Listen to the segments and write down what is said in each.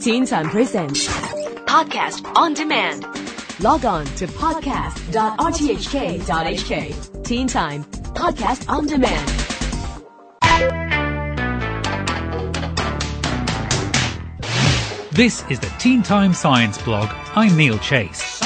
Teen Time Presents Podcast on demand. Log on to podcast.rthk.hk. Teen Time Podcast on Demand. This is the Teen Time Science blog. I'm Neil Chase.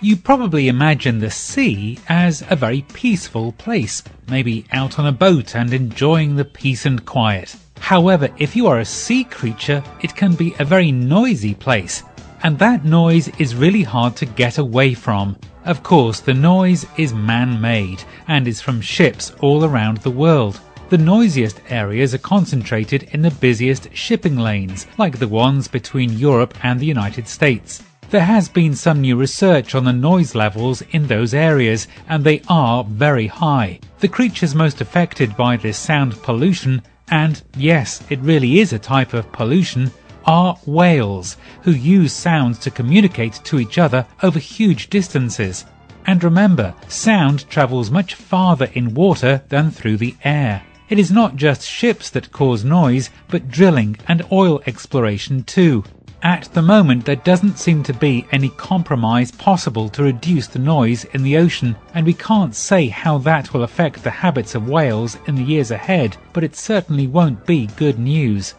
You probably imagine the sea as a very peaceful place, maybe out on a boat and enjoying the peace and quiet. However, if you are a sea creature, it can be a very noisy place, and that noise is really hard to get away from. Of course, the noise is man-made and is from ships all around the world. The noisiest areas are concentrated in the busiest shipping lanes, like the ones between Europe and the United States. There has been some new research on the noise levels in those areas, and they are very high. The creatures most affected by this sound pollution, and yes, it really is a type of pollution, are whales, who use sounds to communicate to each other over huge distances. And remember, sound travels much farther in water than through the air. It is not just ships that cause noise, but drilling and oil exploration too. At the moment, there doesn't seem to be any compromise possible to reduce the noise in the ocean, and we can't say how that will affect the habits of whales in the years ahead, but it certainly won't be good news.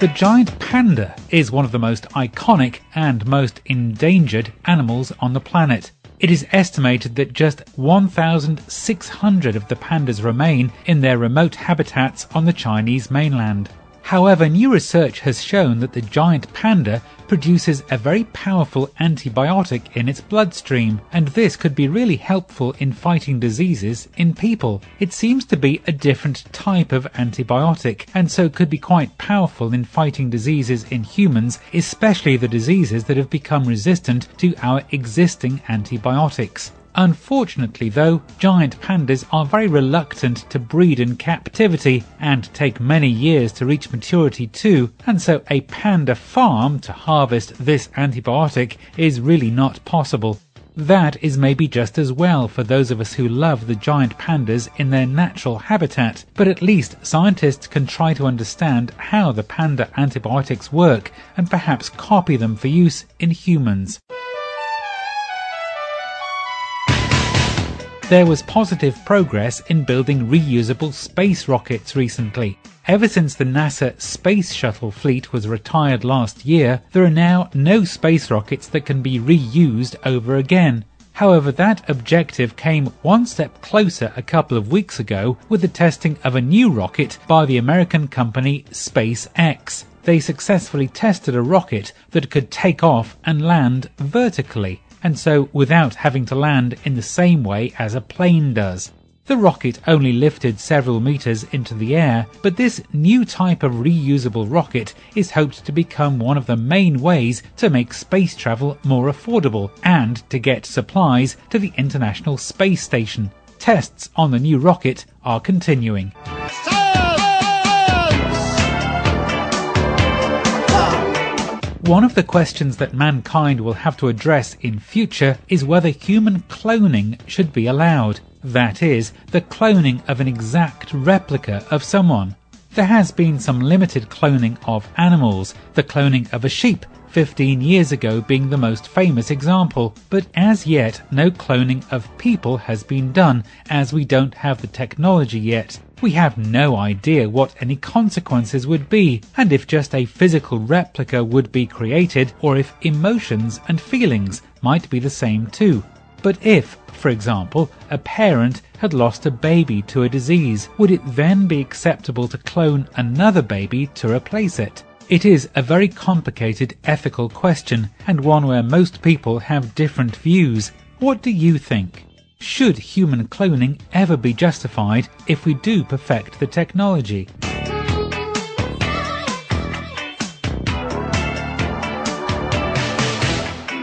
The giant panda is one of the most iconic and most endangered animals on the planet. It is estimated that just 1,600 of the pandas remain in their remote habitats on the Chinese mainland. However, new research has shown that the giant panda produces a very powerful antibiotic in its bloodstream, and this could be really helpful in fighting diseases in people. It seems to be a different type of antibiotic, and so could be quite powerful in fighting diseases in humans, especially the diseases that have become resistant to our existing antibiotics. Unfortunately, though, giant pandas are very reluctant to breed in captivity and take many years to reach maturity too, and so a panda farm to harvest this antibiotic is really not possible. That is maybe just as well for those of us who love the giant pandas in their natural habitat, but at least scientists can try to understand how the panda antibiotics work and perhaps copy them for use in humans. There was positive progress in building reusable space rockets recently. Ever since the NASA Space Shuttle fleet was retired last year, there are now no space rockets that can be reused over again. However, that objective came one step closer a couple of weeks ago with the testing of a new rocket by the American company SpaceX. They successfully tested a rocket that could take off and land vertically and so without having to land in the same way as a plane does. The rocket only lifted several meters into the air, but this new type of reusable rocket is hoped to become one of the main ways to make space travel more affordable and to get supplies to the International Space Station. Tests on the new rocket are continuing. One of the questions that mankind will have to address in future is whether human cloning should be allowed. That is, the cloning of an exact replica of someone. There has been some limited cloning of animals, the cloning of a sheep 15 years ago being the most famous example, but as yet no cloning of people has been done as we don't have the technology yet. We have no idea what any consequences would be, and if just a physical replica would be created, or if emotions and feelings might be the same too. But if, for example, a parent had lost a baby to a disease, would it then be acceptable to clone another baby to replace it? It is a very complicated ethical question, and one where most people have different views. What do you think? Should human cloning ever be justified if we do perfect the technology?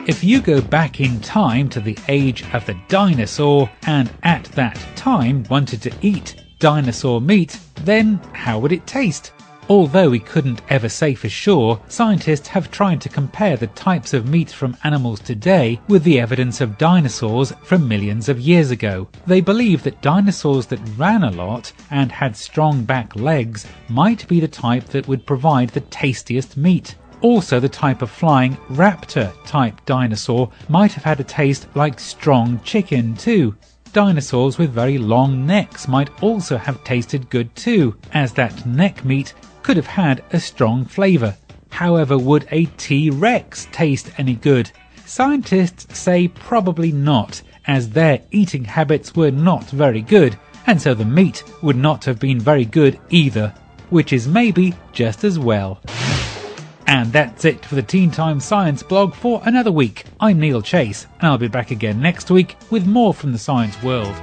If you go back in time to the age of the dinosaur and at that time wanted to eat dinosaur meat, then how would it taste? Although we couldn't ever say for sure, scientists have tried to compare the types of meat from animals today with the evidence of dinosaurs from millions of years ago. They believe that dinosaurs that ran a lot and had strong back legs might be the type that would provide the tastiest meat. Also, the type of flying raptor type dinosaur might have had a taste like strong chicken too. Dinosaurs with very long necks might also have tasted good too, as that neck meat could have had a strong flavour. However, would a T Rex taste any good? Scientists say probably not, as their eating habits were not very good, and so the meat would not have been very good either, which is maybe just as well. And that's it for the Teen Time Science blog for another week. I'm Neil Chase, and I'll be back again next week with more from the science world.